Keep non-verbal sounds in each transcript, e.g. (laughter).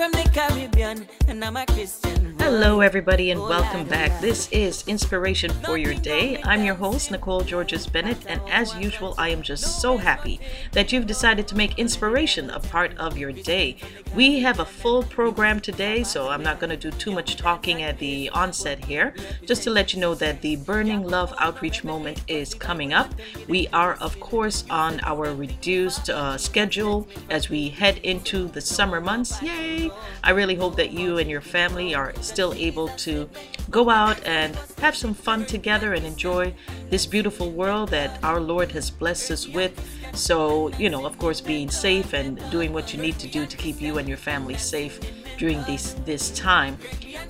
from the Caribbean, and I'm a Christian. Hello, everybody, and welcome back. This is Inspiration for Your Day. I'm your host, Nicole Georges Bennett, and as usual, I am just so happy that you've decided to make inspiration a part of your day. We have a full program today, so I'm not going to do too much talking at the onset here. Just to let you know that the Burning Love Outreach Moment is coming up. We are, of course, on our reduced uh, schedule as we head into the summer months. Yay! I really hope that you and your family are still able to go out and have some fun together and enjoy this beautiful world that our Lord has blessed us with. So, you know, of course, being safe and doing what you need to do to keep you and your family safe during this this time.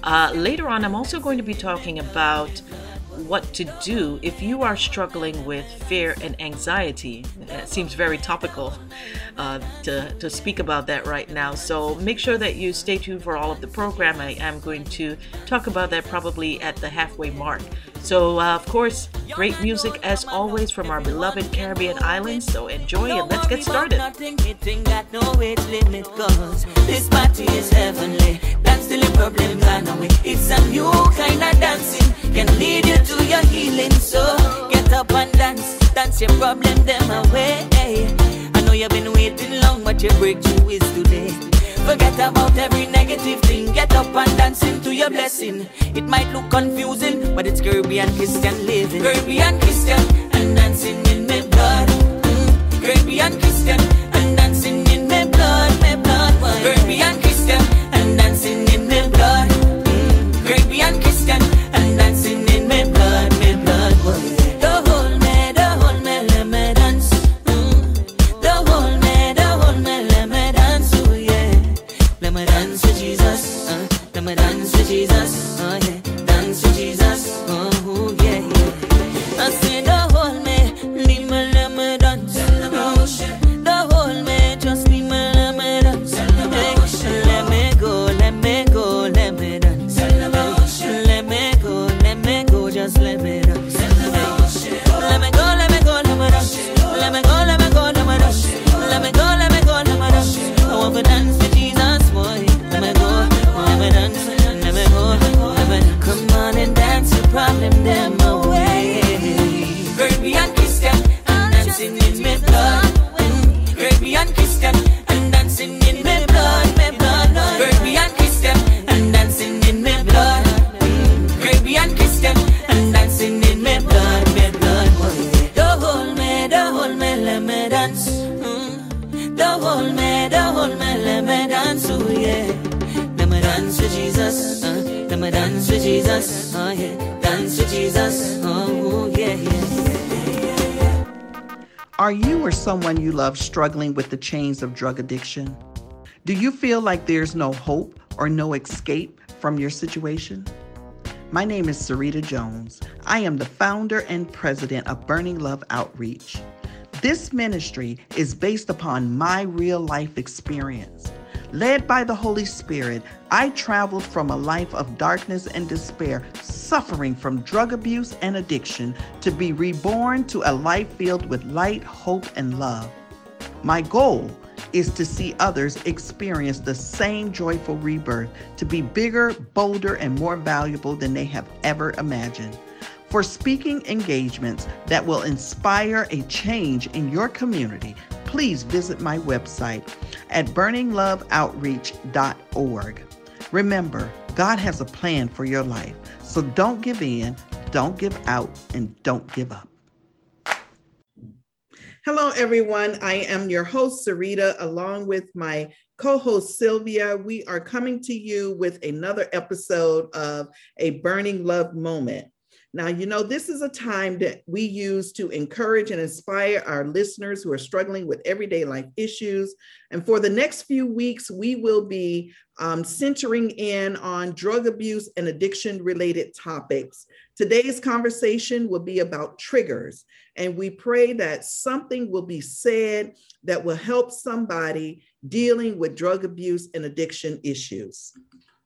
Uh, later on, I'm also going to be talking about what to do if you are struggling with fear and anxiety. It seems very topical uh, to, to speak about that right now. So make sure that you stay tuned for all of the program. I am going to talk about that probably at the halfway mark. So, uh, of course, great music as always from our beloved Caribbean islands. So enjoy and let's get started. That's the problem gone away. It's a new kind of dancing. Can lead you to your healing. So get up and dance. Dance your problem them away. I know you've been waiting long, but your breakthrough is today. Forget about every negative thing. Get up and dance into your blessing. It might look confusing, but it's Caribbean Christian living. Caribbean Christian and the chains of drug addiction? Do you feel like there's no hope or no escape from your situation? My name is Sarita Jones. I am the founder and president of Burning Love Outreach. This ministry is based upon my real life experience. Led by the Holy Spirit, I traveled from a life of darkness and despair, suffering from drug abuse and addiction, to be reborn to a life filled with light, hope, and love. My goal is to see others experience the same joyful rebirth, to be bigger, bolder, and more valuable than they have ever imagined. For speaking engagements that will inspire a change in your community, please visit my website at burningloveoutreach.org. Remember, God has a plan for your life, so don't give in, don't give out, and don't give up. Hello, everyone. I am your host, Sarita, along with my co host, Sylvia. We are coming to you with another episode of A Burning Love Moment. Now, you know, this is a time that we use to encourage and inspire our listeners who are struggling with everyday life issues. And for the next few weeks, we will be um, centering in on drug abuse and addiction related topics. Today's conversation will be about triggers. And we pray that something will be said that will help somebody dealing with drug abuse and addiction issues.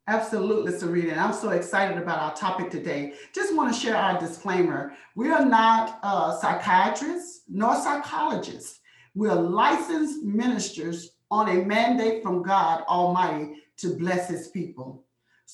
Absolutely, Sarita. And I'm so excited about our topic today. Just want to share our disclaimer. We are not uh, psychiatrists nor psychologists. We are licensed ministers on a mandate from God Almighty to bless his people.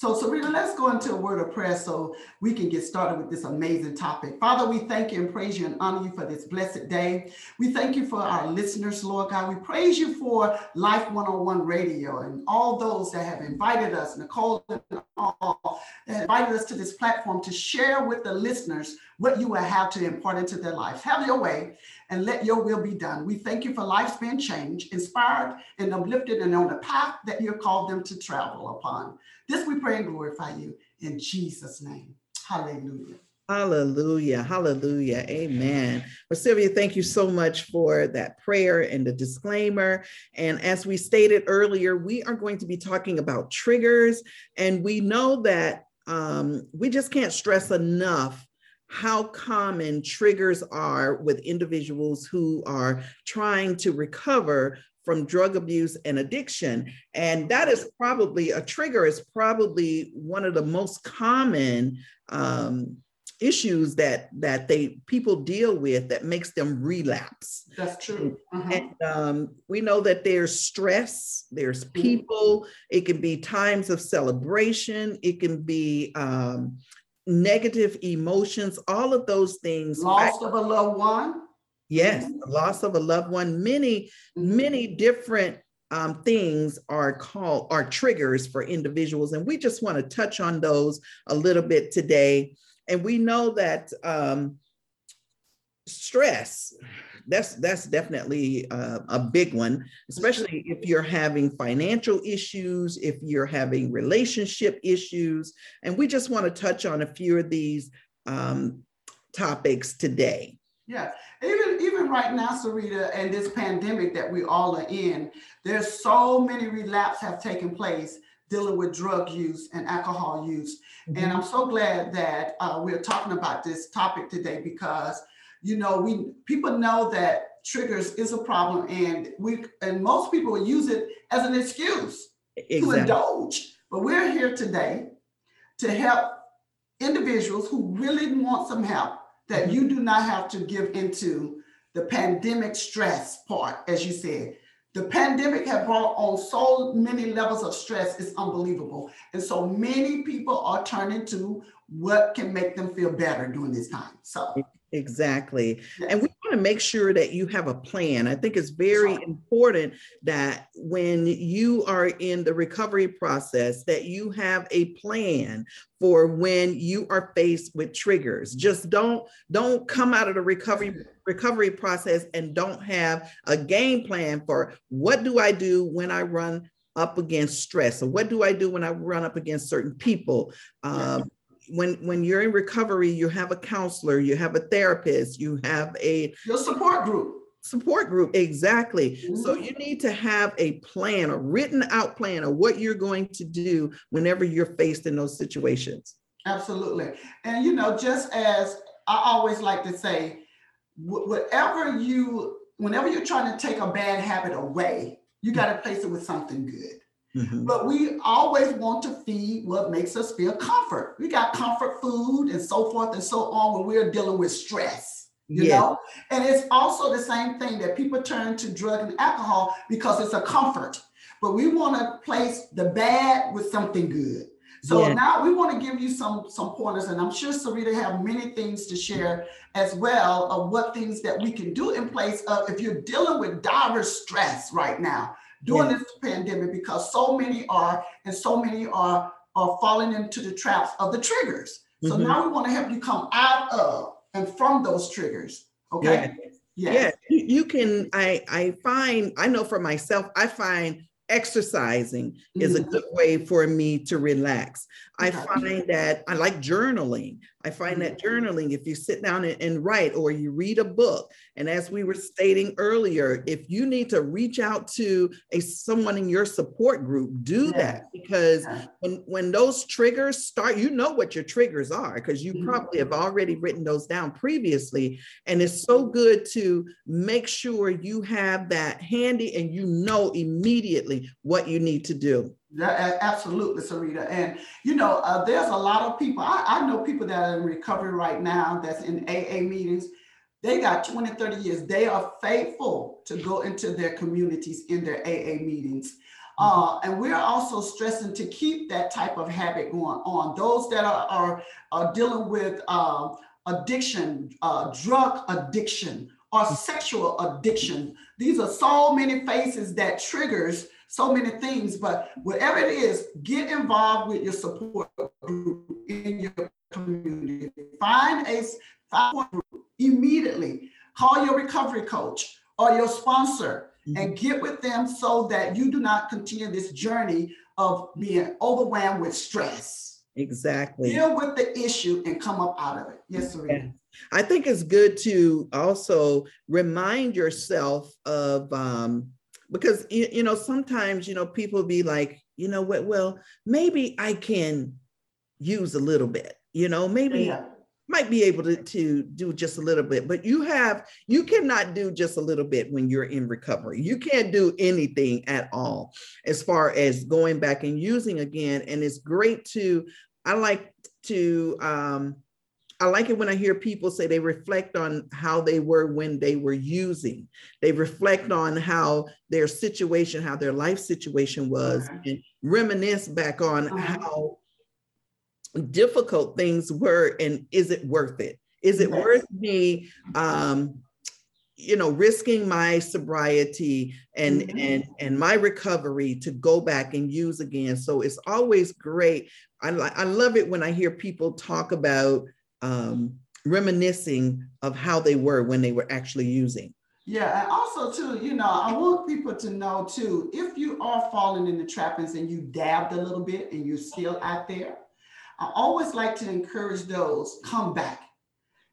So, Serena, let's go into a word of prayer so we can get started with this amazing topic. Father, we thank you and praise you and honor you for this blessed day. We thank you for our listeners, Lord God. We praise you for Life 101 Radio and all those that have invited us, Nicole and all, that invited us to this platform to share with the listeners what you will have to impart into their lives. Have your way and let your will be done. We thank you for lives being changed, inspired, and uplifted, and on the path that you called them to travel upon. This we pray and glorify you in Jesus' name. Hallelujah. Hallelujah. Hallelujah. Amen. Well, Sylvia, thank you so much for that prayer and the disclaimer. And as we stated earlier, we are going to be talking about triggers. And we know that um, we just can't stress enough how common triggers are with individuals who are trying to recover from drug abuse and addiction. And that is probably a trigger, is probably one of the most common um, issues that that they people deal with that makes them relapse. That's true. Uh-huh. And um, we know that there's stress, there's Mm-hmm. people, it can be times of celebration, it can be um, negative emotions, all of those things. Loss of a loved one. Yes, loss of a loved one. Many, many different um, things are called are triggers for individuals, and we just want to touch on those a little bit today. And we know that um, stress that's that's definitely uh, a big one especially if you're having financial issues if you're having relationship issues and we just want to touch on a few of these um, topics today Yeah, even even right now, Sarita, and this pandemic that we all are in, there's so many relapse have taken place dealing with drug use and alcohol use. And I'm so glad that uh, we're talking about this topic today because you know we people know that triggers is a problem, and we and most people use it as an excuse to indulge. But we're here today to help individuals who really want some help that you do not have to give into the pandemic stress part, as you said. The pandemic have brought on so many levels of stress, it's unbelievable. And so many people are turning to what can make them feel better during this time. So, Exactly. And we want to make sure that you have a plan. I think it's very important that when you are in the recovery process that you have a plan for when you are faced with triggers. Just don't don't come out of the recovery recovery process and don't have a game plan for what do I do when I run up against stress or what do I do when I run up against certain people um, when when you're in recovery you have a counselor you have a therapist you have a your support group. support group exactly so Mhm. you need to have a plan a written out plan of what you're going to do whenever you're faced in those situations Absolutely. And you know, just as I always like to say, wh- whatever you, whenever you're trying to take a bad habit away, you got to place it with something good. Mhm. But we always want to feed what makes us feel comfort. We got comfort food and so forth and so on when we're dealing with stress. You know, and it's also the same thing that people turn to drug and alcohol because it's a comfort. But we want to place the bad with something good. So Yeah. now we want to give you some some pointers, and I'm sure Sarita have many things to share as well of what things that we can do in place of if you're dealing with dire stress right now during this pandemic, because so many are and so many are are falling into the traps of the triggers. So Mhm. now we want to help you come out of and from those triggers. Okay. Yeah. Yes. Yeah, you, you can. I I find I know for myself. I find exercising is a Mhm. good way for me to relax. I find that I like journaling. I find that journaling, if you sit down and, and write or you read a book, and as we were stating earlier, if you need to reach out to a someone in your support group, do Yeah. that because Yeah. when when those triggers start, you know what your triggers are because you Mhm. probably have already written those down previously. And it's so good to make sure you have that handy and you know immediately what you need to do. Yeah, absolutely, Sarita. And you know, uh, there's a lot of people. I, I know people that are in recovery right now that's in AA meetings. They got 20, 30 years. They are faithful to go into their communities in their AA meetings. Uh, and we're also stressing to keep that type of habit going on. Those that are, are, are dealing with uh, addiction, uh, drug addiction, or sexual addiction. These are so many faces that triggers so many things, but whatever it is, get involved with your support group in your community. Find a support group immediately. Call your recovery coach or your sponsor mm-hmm. and get with them so that you do not continue this journey of being overwhelmed with stress. Exactly. Deal with the issue and come up out of it. Yes, sir. Yeah. I think it's good to also remind yourself of um, because you, you know sometimes you know people be like you know what well maybe i can use a little bit you know maybe yeah. might be able to, to do just a little bit but you have you cannot do just a little bit when you're in recovery you can't do anything at all as far as going back and using again and it's great to i like to um I like it when I hear people say they reflect on how they were when they were using. They reflect on how their situation, how their life situation was, and reminisce back on uh-huh. how difficult things were and is it worth it? Is it yes. worth me um, you know risking my sobriety and mm-hmm. and and my recovery to go back and use again so it's always great i i love it when i hear people talk about um, reminiscing of how they were when they were actually using. Yeah, and also too, you know, I want people to know too, if you are falling in the trappings and you dabbed a little bit and you're still out there, I always like to encourage those come back.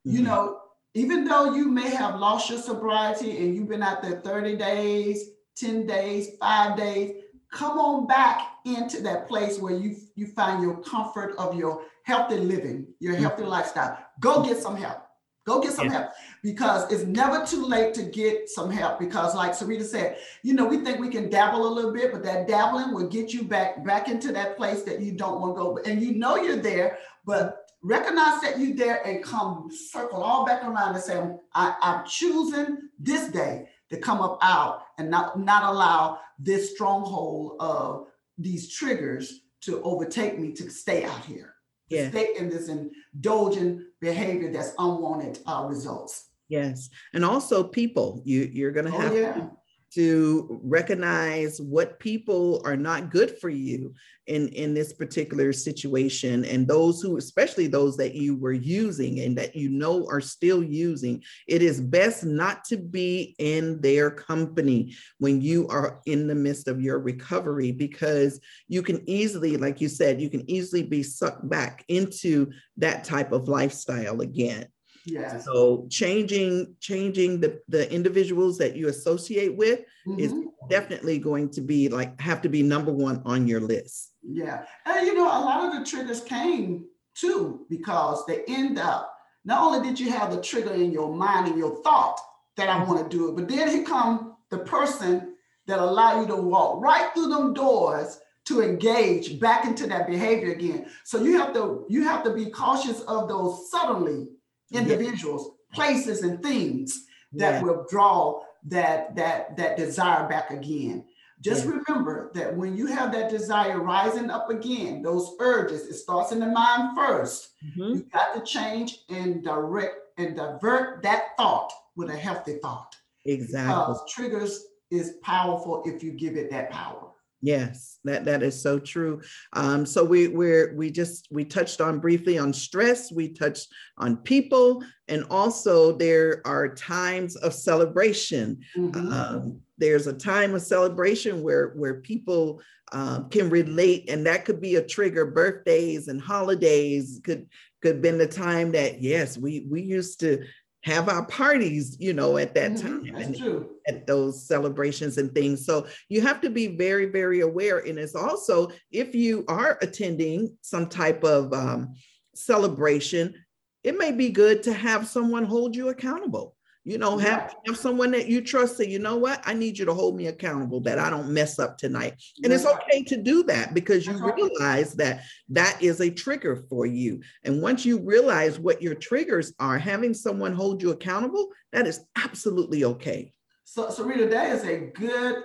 Mm-hmm. You know, even though you may have lost your sobriety and you've been out there 30 days, 10 days, five days, come on back into that place where you you find your comfort of your healthy living, your mm. healthy lifestyle. Go get some help. Go get some yeah. help because it's never too late to get some help. Because, like Sarita said, you know, we think we can dabble a little bit, but that dabbling will get you back back into that place that you don't want to go. And you know you're there, but recognize that you're there and come circle all back around and say, I, I'm choosing this day to come up out and not, not allow this stronghold of these triggers to overtake me to stay out here yeah. stay in this indulgent behavior that's unwanted uh, results. Yes, and also people. You you're going to oh, have yeah. To recognize what people are not good for you in in this particular situation. And those who especially those that you were using and that you know are still using it is best not to be in their company when you are in the midst of your recovery because you can easily like you said you can easily be sucked back into that type of lifestyle again yeah. So changing changing the the individuals that you associate with mm-hmm. is definitely going to be like have to be number one on your list. Yeah, and you know a lot of the triggers came too because they end up. Not only did you have the trigger in your mind and your thought that I want to do it, but then here come the person that allow you to walk right through them doors to engage back into that behavior again. So you have to you have to be cautious of those suddenly individuals, places, and things that yeah. will draw that that that desire back again. Just yeah. remember that when you have that desire rising up again, those urges, it starts in the mind 1st mm-hmm. You got to change and direct and divert that thought with a healthy thought. Exactly. Because triggers is powerful if you give it that power. Yes, that that is so true. Um, so we we're we just we touched on briefly on stress. We touched on people, and also there are times of celebration. Mm-hmm. Um, there's a time of celebration where where people um, can relate, and that could be a trigger. Birthdays and holidays could could been the time that yes, we we used to have our parties, you know, at that mm-hmm. time and at those celebrations and things. So you have to be very, very aware. And it's also if you are attending some type of um, celebration, it may be good to have someone hold you accountable you know have, have someone that you trust say you know what? I need you to hold me accountable that i don't mess up tonight. And it's okay to do that because you realize that that is a trigger for you. And once you realize what your triggers are having someone hold you accountable that is absolutely okay. So rita that is a good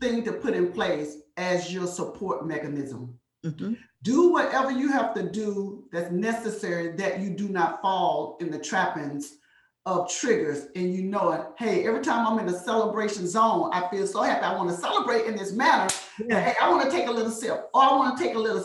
thing to put in place as your support mechanism. Mhm. Do whatever you have to do that's necessary that you do not fall in the trappings of triggers and you know it. Hey, every time I'm in a celebration zone, I feel so happy. I want to celebrate in this manner. And, hey, I want to take a little sip, or I want to take a little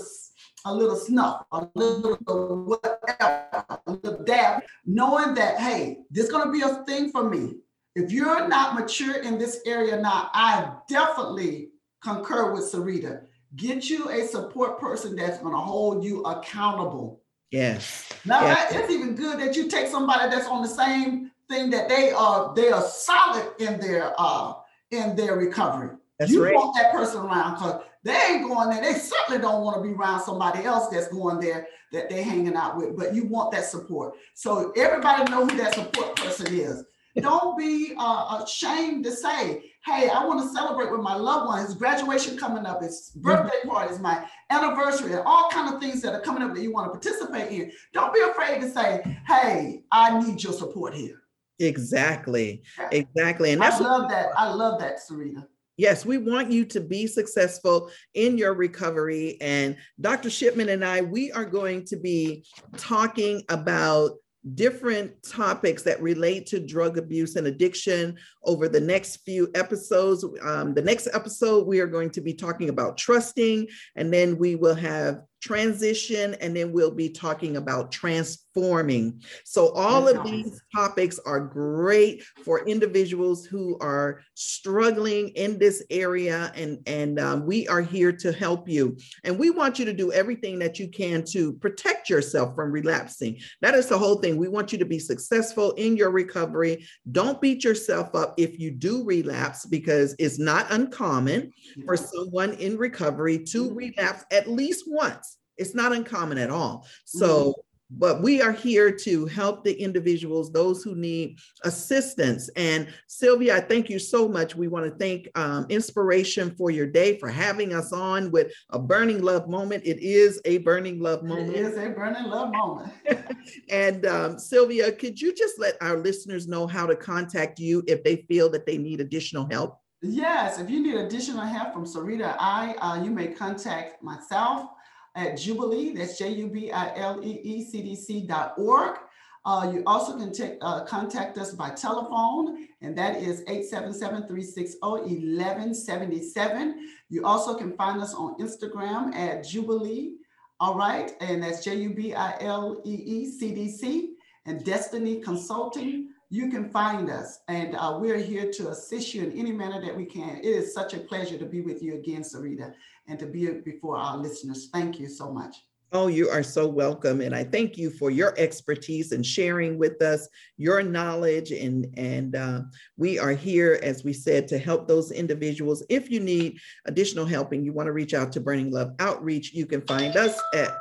a little snuff, a little whatever, a little dab, knowing that hey, this is gonna be a thing for me. If you're not mature in this area now, I definitely concur with Sarita. Get you a support person that's gonna hold you accountable. Yes. Now Yeah. that- it's even good that you take somebody that's on the same thing that they are. They are solid in their uh in their recovery. That's you right. want that person around because they ain't going there. They certainly don't want to be around somebody else that's going there that they're hanging out with. But you want that support. So everybody know who that support person is. Don't be uh, ashamed to say, "Hey, I want to celebrate with my loved one. His graduation coming up. His birthday party is my anniversary, and all kind of things that are coming up that you want to participate in." Don't be afraid to say, "Hey, I need your support here." Exactly. Exactly. And I that's love that. I love that, Sarita. Yes, we want you to be successful in your recovery. And Dr. Shipman and I, we are going to be talking about different topics that relate to drug abuse and addiction over the next few episodes. Um, the next episode, we are going to be talking about trusting, and then we will have transition, and then we'll be talking about transforming. So, all of these topics are great for individuals who are struggling in this area, and, and um, we are here to help you. And we want you to do everything that you can to protect yourself from relapsing. That is the whole thing. We want you to be successful in your recovery. Don't beat yourself up if you do relapse, because it's not uncommon for someone in recovery to relapse at least once. It's not uncommon at all. So, but we are here to help the individuals, those who need assistance. And Sylvia, I thank you so much. We want to thank um, Inspiration for your day for having us on with a burning love moment. It is a burning love It moment. is a burning love moment. (laughs) And um, Sylvia, could you just let our listeners know how to contact you if they feel that they need additional help? Yes, if you need additional help from Sarita, I uh, you may contact myself at Jubilee. That's J U B I L E E C D C dot org. Uh, you also can take, uh, contact us by telephone, and that is 877-360-1177. You also can find us on Instagram at Jubilee. All right, and that's J U B I L E E C D C and Destiny Consulting you can find us and uh, we're here to assist you in any manner that we can. It is such a pleasure to be with you again, Sarita, and to be before our listeners. Thank you so much. Oh, you are so welcome. And I thank you for your expertise and sharing with us your knowledge. And, and uh, we are here, as we said, to help those individuals. If you need additional help and you want to reach out to Burning Love Outreach, you can find us at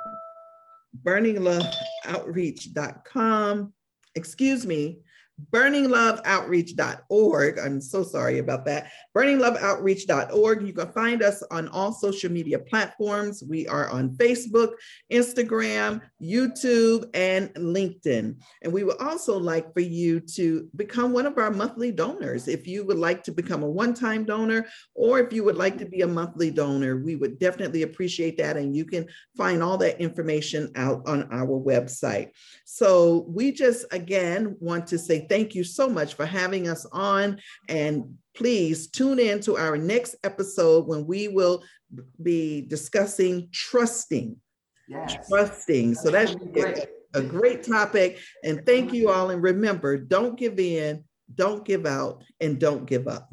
burningloveoutreach.com. Excuse me, burningloveoutreach.org. I'm so sorry about that. Burningloveoutreach.org. You can find us on all social media platforms. We are on Facebook, Instagram, YouTube, and LinkedIn. And we would also like for you to become one of our monthly donors. If you would like to become a one time donor, or if you would like to be a monthly donor, we would definitely appreciate that. And you can find all that information out on our website. So we just, again, want to say thank you so much for having us on. And please tune in to our next episode when we will be discussing trusting. Yes. Trusting. So that's gonna great. a great topic. And thank you all. And remember, don't give in, don't give out, and don't give up.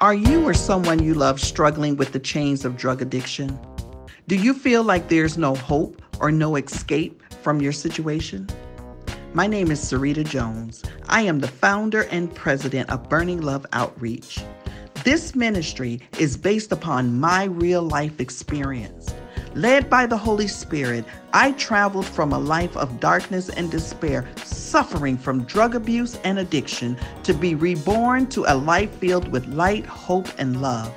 Are you or someone you love struggling with the chains of drug addiction? Do you feel like there's no hope or no escape from your situation? My name is Sarita Jones. I am the founder and president of Burning Love Outreach. This ministry is based upon my real life experience. Led by the Holy Spirit, I traveled from a life of darkness and despair, suffering from drug abuse and addiction, to be reborn to a life filled with light, hope, and love.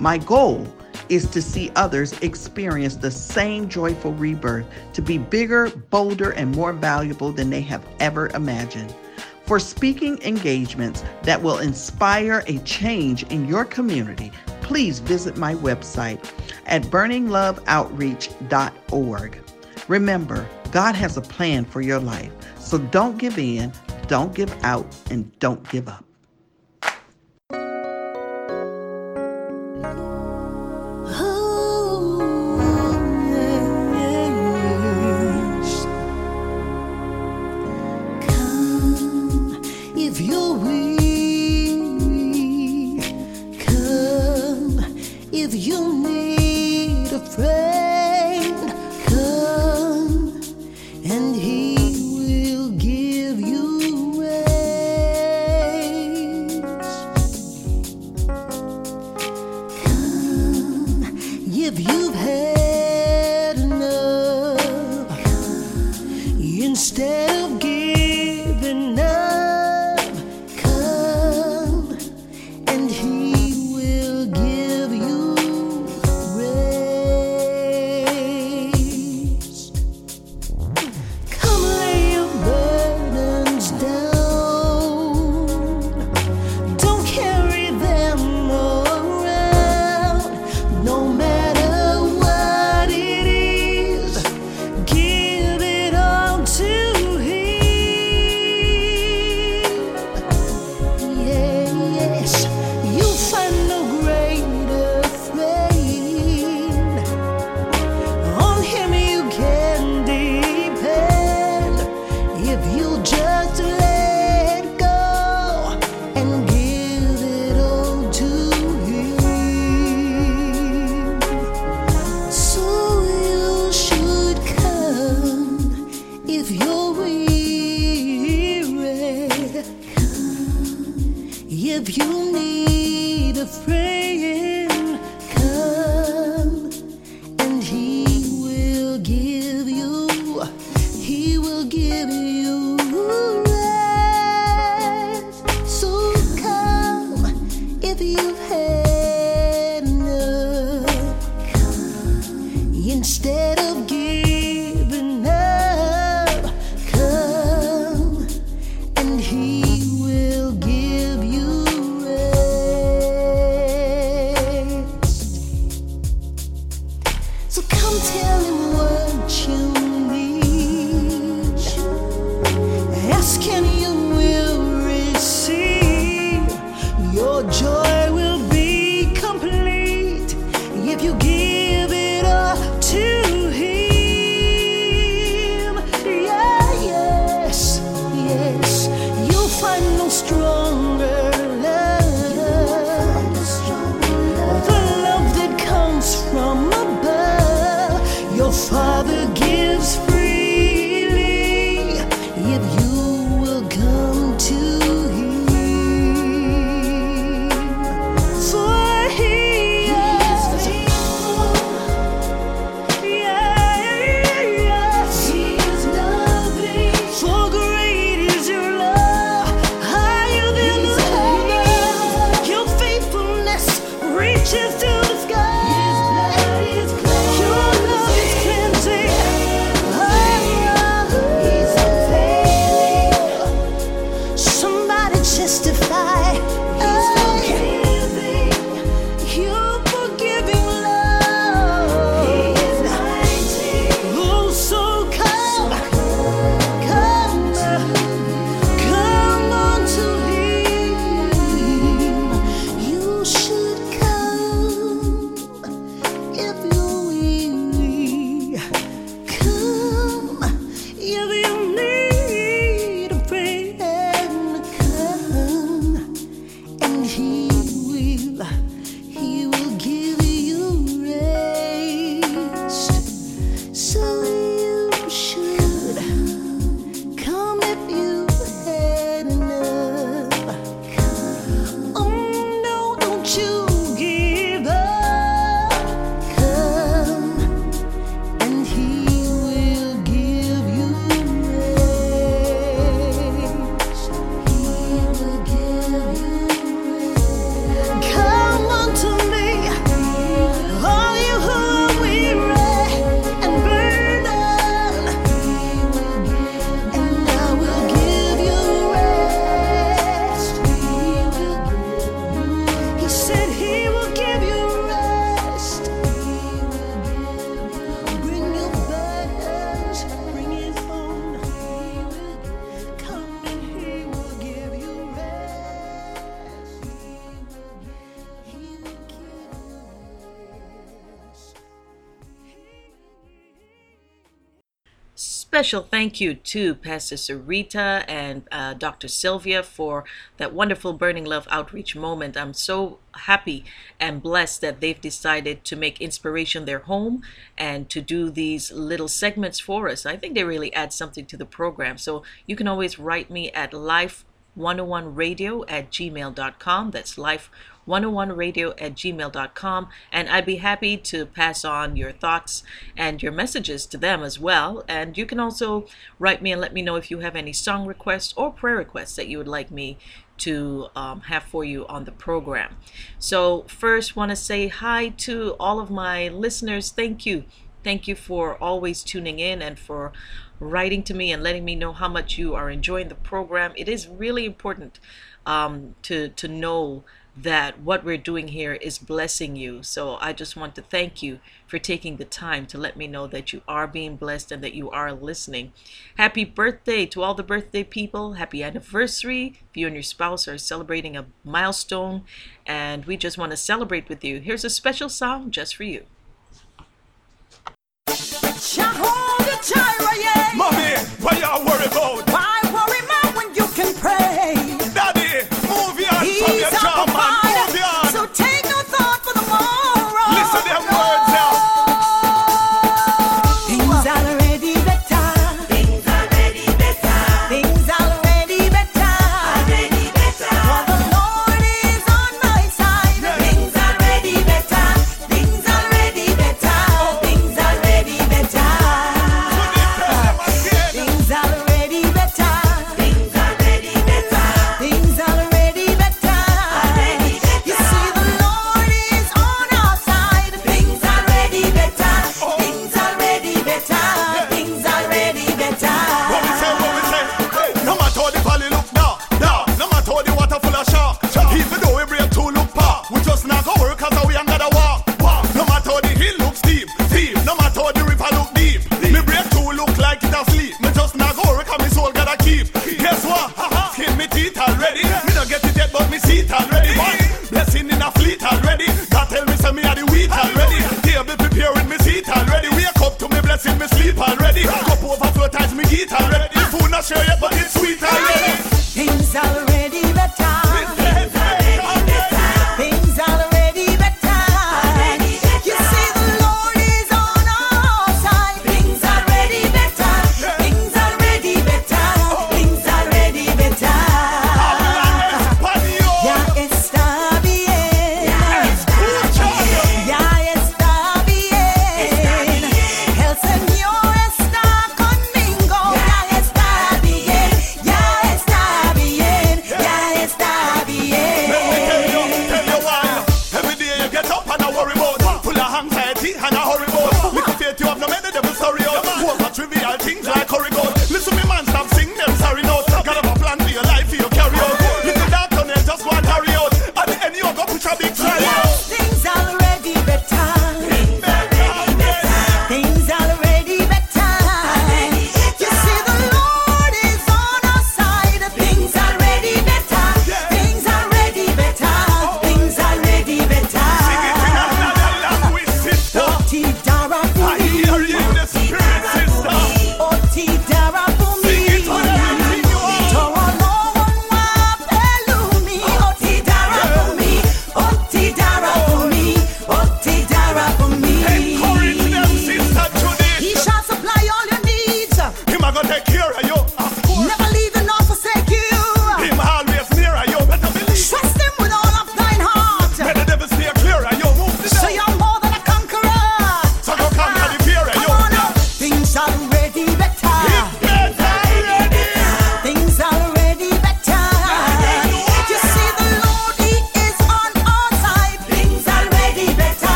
My goal is to see others experience the same joyful rebirth, to be bigger, bolder, and more valuable than they have ever imagined. For speaking engagements that will inspire a change in your community, please visit my website at burningloveoutreach.org. Remember, God has a plan for your life, so don't give in, don't give out, and don't give up. Special thank you to Pastor Sarita and uh, Dr. Sylvia for that wonderful Burning Love outreach moment. I'm so happy and blessed that they've decided to make inspiration their home and to do these little segments for us. I think they really add something to the program. So you can always write me at life101radio at gmail.com. That's life 101radio at gmail.com and I'd be happy to pass on your thoughts and your messages to them as well. And you can also write me and let me know if you have any song requests or prayer requests that you would like me to um, have for you on the program. So, first, want to say hi to all of my listeners. Thank you. Thank you for always tuning in and for writing to me and letting me know how much you are enjoying the program. It is really important um, to to know that what we're doing here is blessing you. So I just want to thank you for taking the time to let me know that you are being blessed and that you are listening. Happy birthday to all the birthday people. Happy anniversary if you and your spouse are celebrating a milestone. And we just want to celebrate with you. Here's a special song just for you. Jehovah Jireh, yeah. Mommy, what y'all worry about?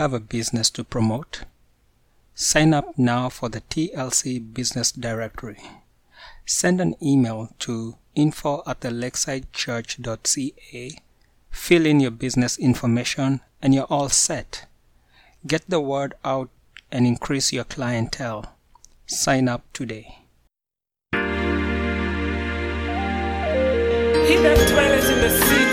have a business to promote? Sign up now for the TLC Business Directory. Send an email to info at the lakesidechurch.ca, fill in your business information, and you're all set. Get the word out and increase your clientele. Sign up today. He that in the city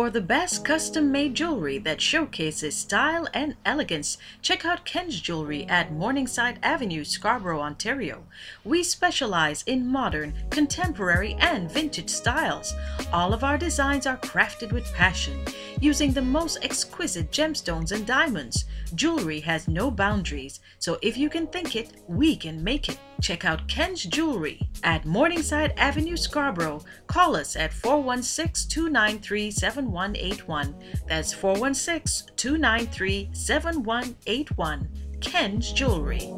For the best custom made jewelry that showcases style and elegance, check out Ken's Jewelry at Morningside Avenue, Scarborough, Ontario. We specialize in modern, contemporary, and vintage styles. All of our designs are crafted with passion, using the most exquisite gemstones and diamonds. Jewelry has no boundaries, so if you can think it, we can make it. Check out Ken's Jewelry at Morningside Avenue, Scarborough. Call us at 416 293 7181. That's 416 293 7181. Ken's Jewelry.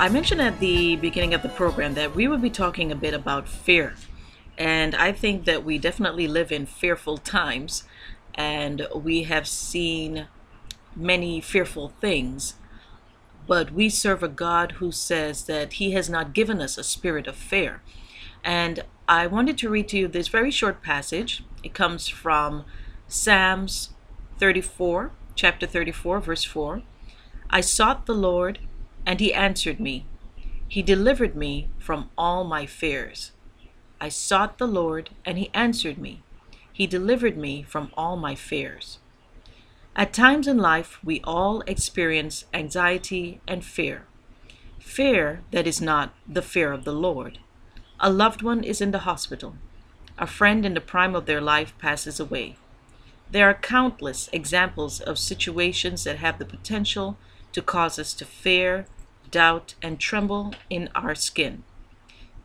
I mentioned at the beginning of the program that we would be talking a bit about fear. And I think that we definitely live in fearful times, and we have seen many fearful things. But we serve a God who says that He has not given us a spirit of fear. And I wanted to read to you this very short passage. It comes from Psalms 34, chapter 34, verse 4. I sought the Lord, and he answered me. He delivered me from all my fears. I sought the Lord, and he answered me. He delivered me from all my fears. At times in life, we all experience anxiety and fear. Fear that is not the fear of the Lord. A loved one is in the hospital. A friend in the prime of their life passes away. There are countless examples of situations that have the potential to cause us to fear, doubt, and tremble in our skin.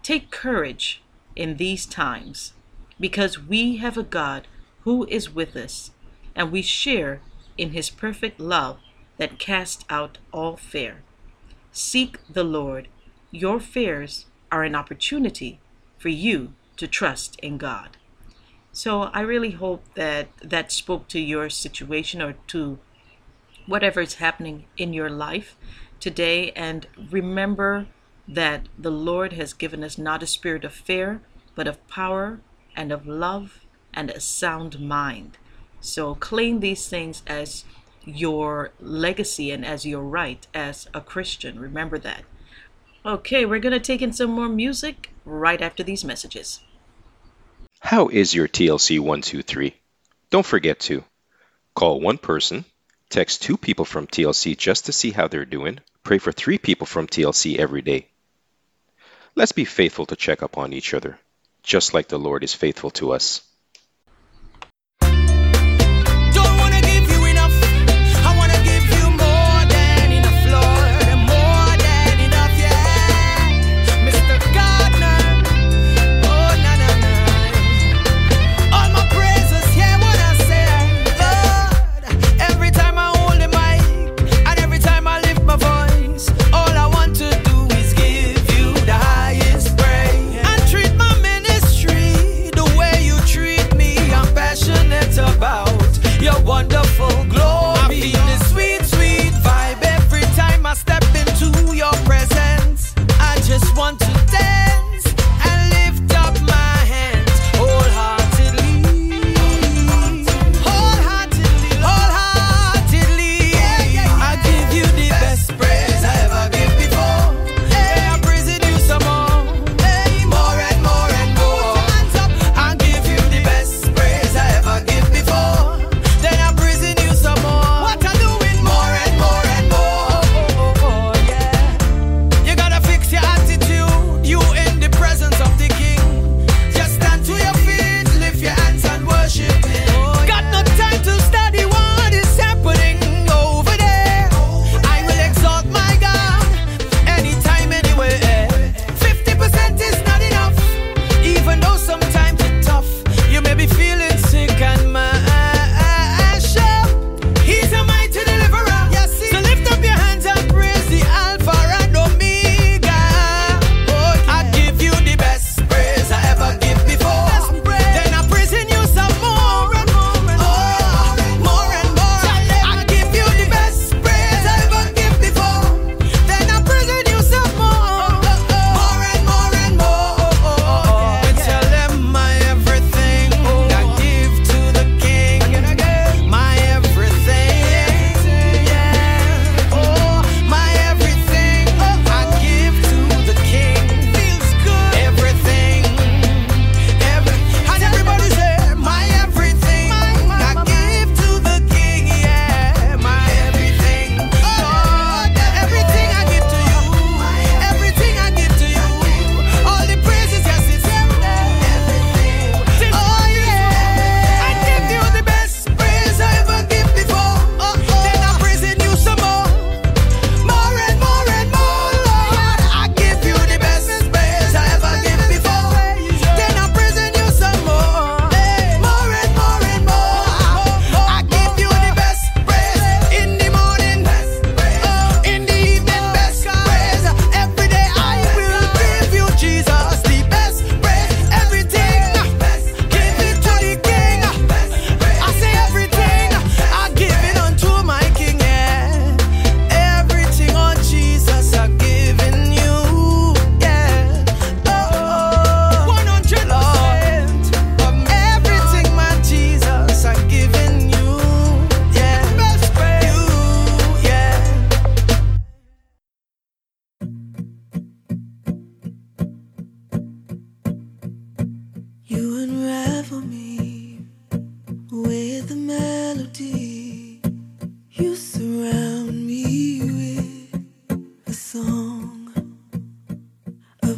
Take courage in these times because we have a God who is with us and we share in his perfect love that casts out all fear. Seek the Lord. Your fears are an opportunity for you to trust in God. So I really hope that that spoke to your situation or to whatever is happening in your life today. And remember that the Lord has given us not a spirit of fear, but of power and of love and a sound mind. So claim these things as your legacy and as your right as a Christian. Remember that. Okay, we're going to take in some more music right after these messages. How is your TLC 123? Don't forget to call one person, text two people from TLC just to see how they're doing, pray for three people from TLC every day. Let's be faithful to check up on each other, just like the Lord is faithful to us.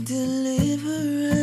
deliverance.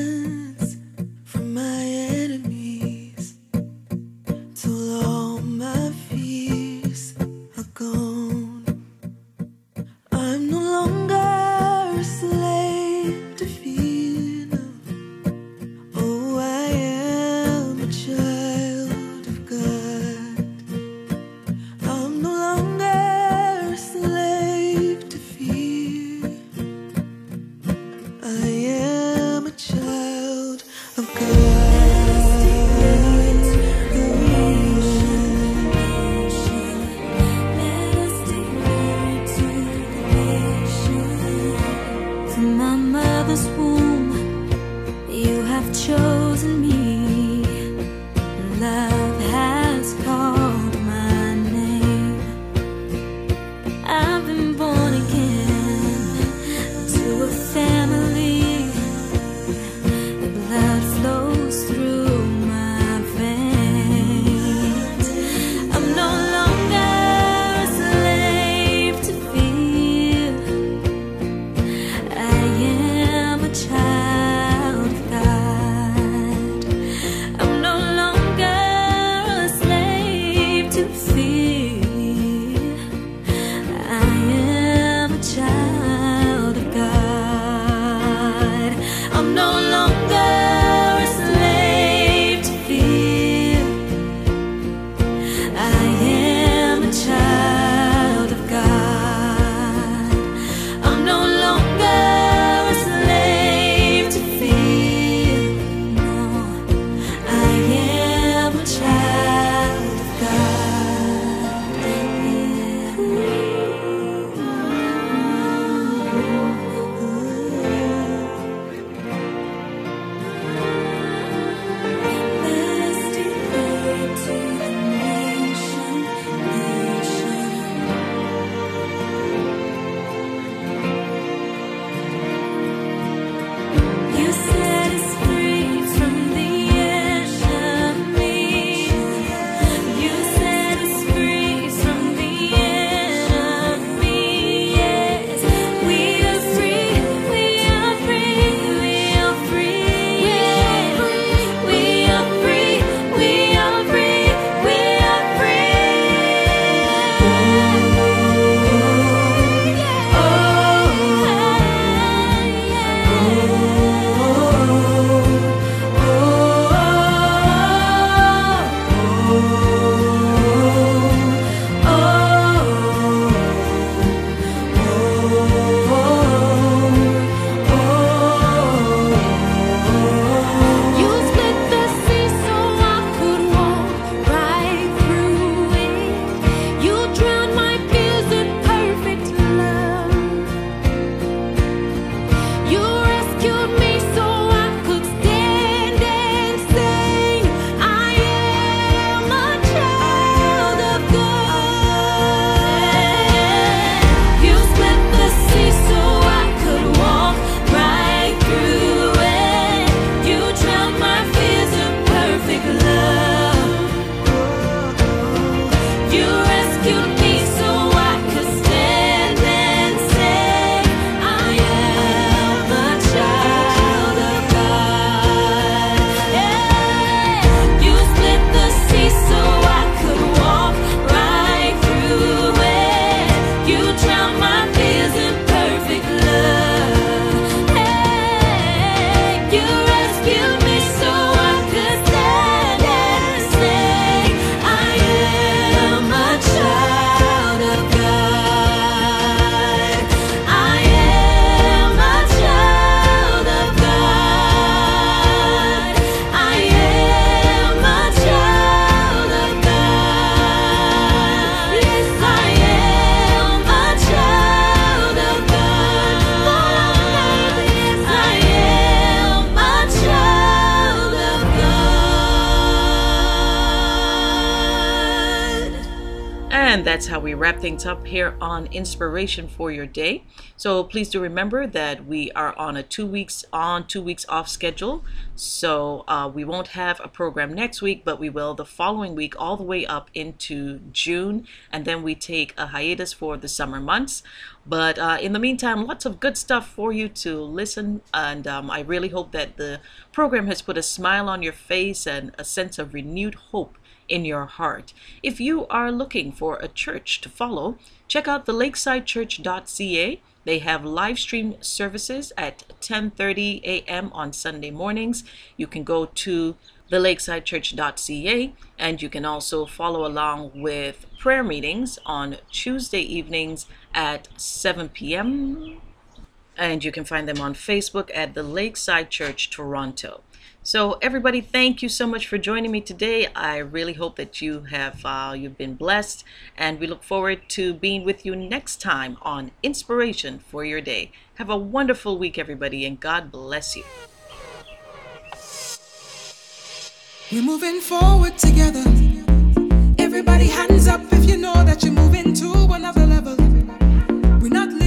Things up here on Inspiration for Your Day. So please do remember that we are on a two weeks on, two weeks off schedule. So uh, we won't have a program next week, but we will the following week, all the way up into June. And then we take a hiatus for the summer months. But uh, in the meantime, lots of good stuff for you to listen. And um, I really hope that the program has put a smile on your face and a sense of renewed hope in your heart. If you are looking for a church to follow, check out the lakesidechurch.ca. They have live stream services at 10:30 a.m. on Sunday mornings. You can go to the lakesidechurch.ca and you can also follow along with prayer meetings on Tuesday evenings at 7 p.m. And you can find them on Facebook at the Lakeside Church Toronto. So everybody, thank you so much for joining me today. I really hope that you have uh, you've been blessed, and we look forward to being with you next time on Inspiration for Your Day. Have a wonderful week, everybody, and God bless you. We're moving forward together. Everybody, hands up if you know that you're moving to another level. We're not.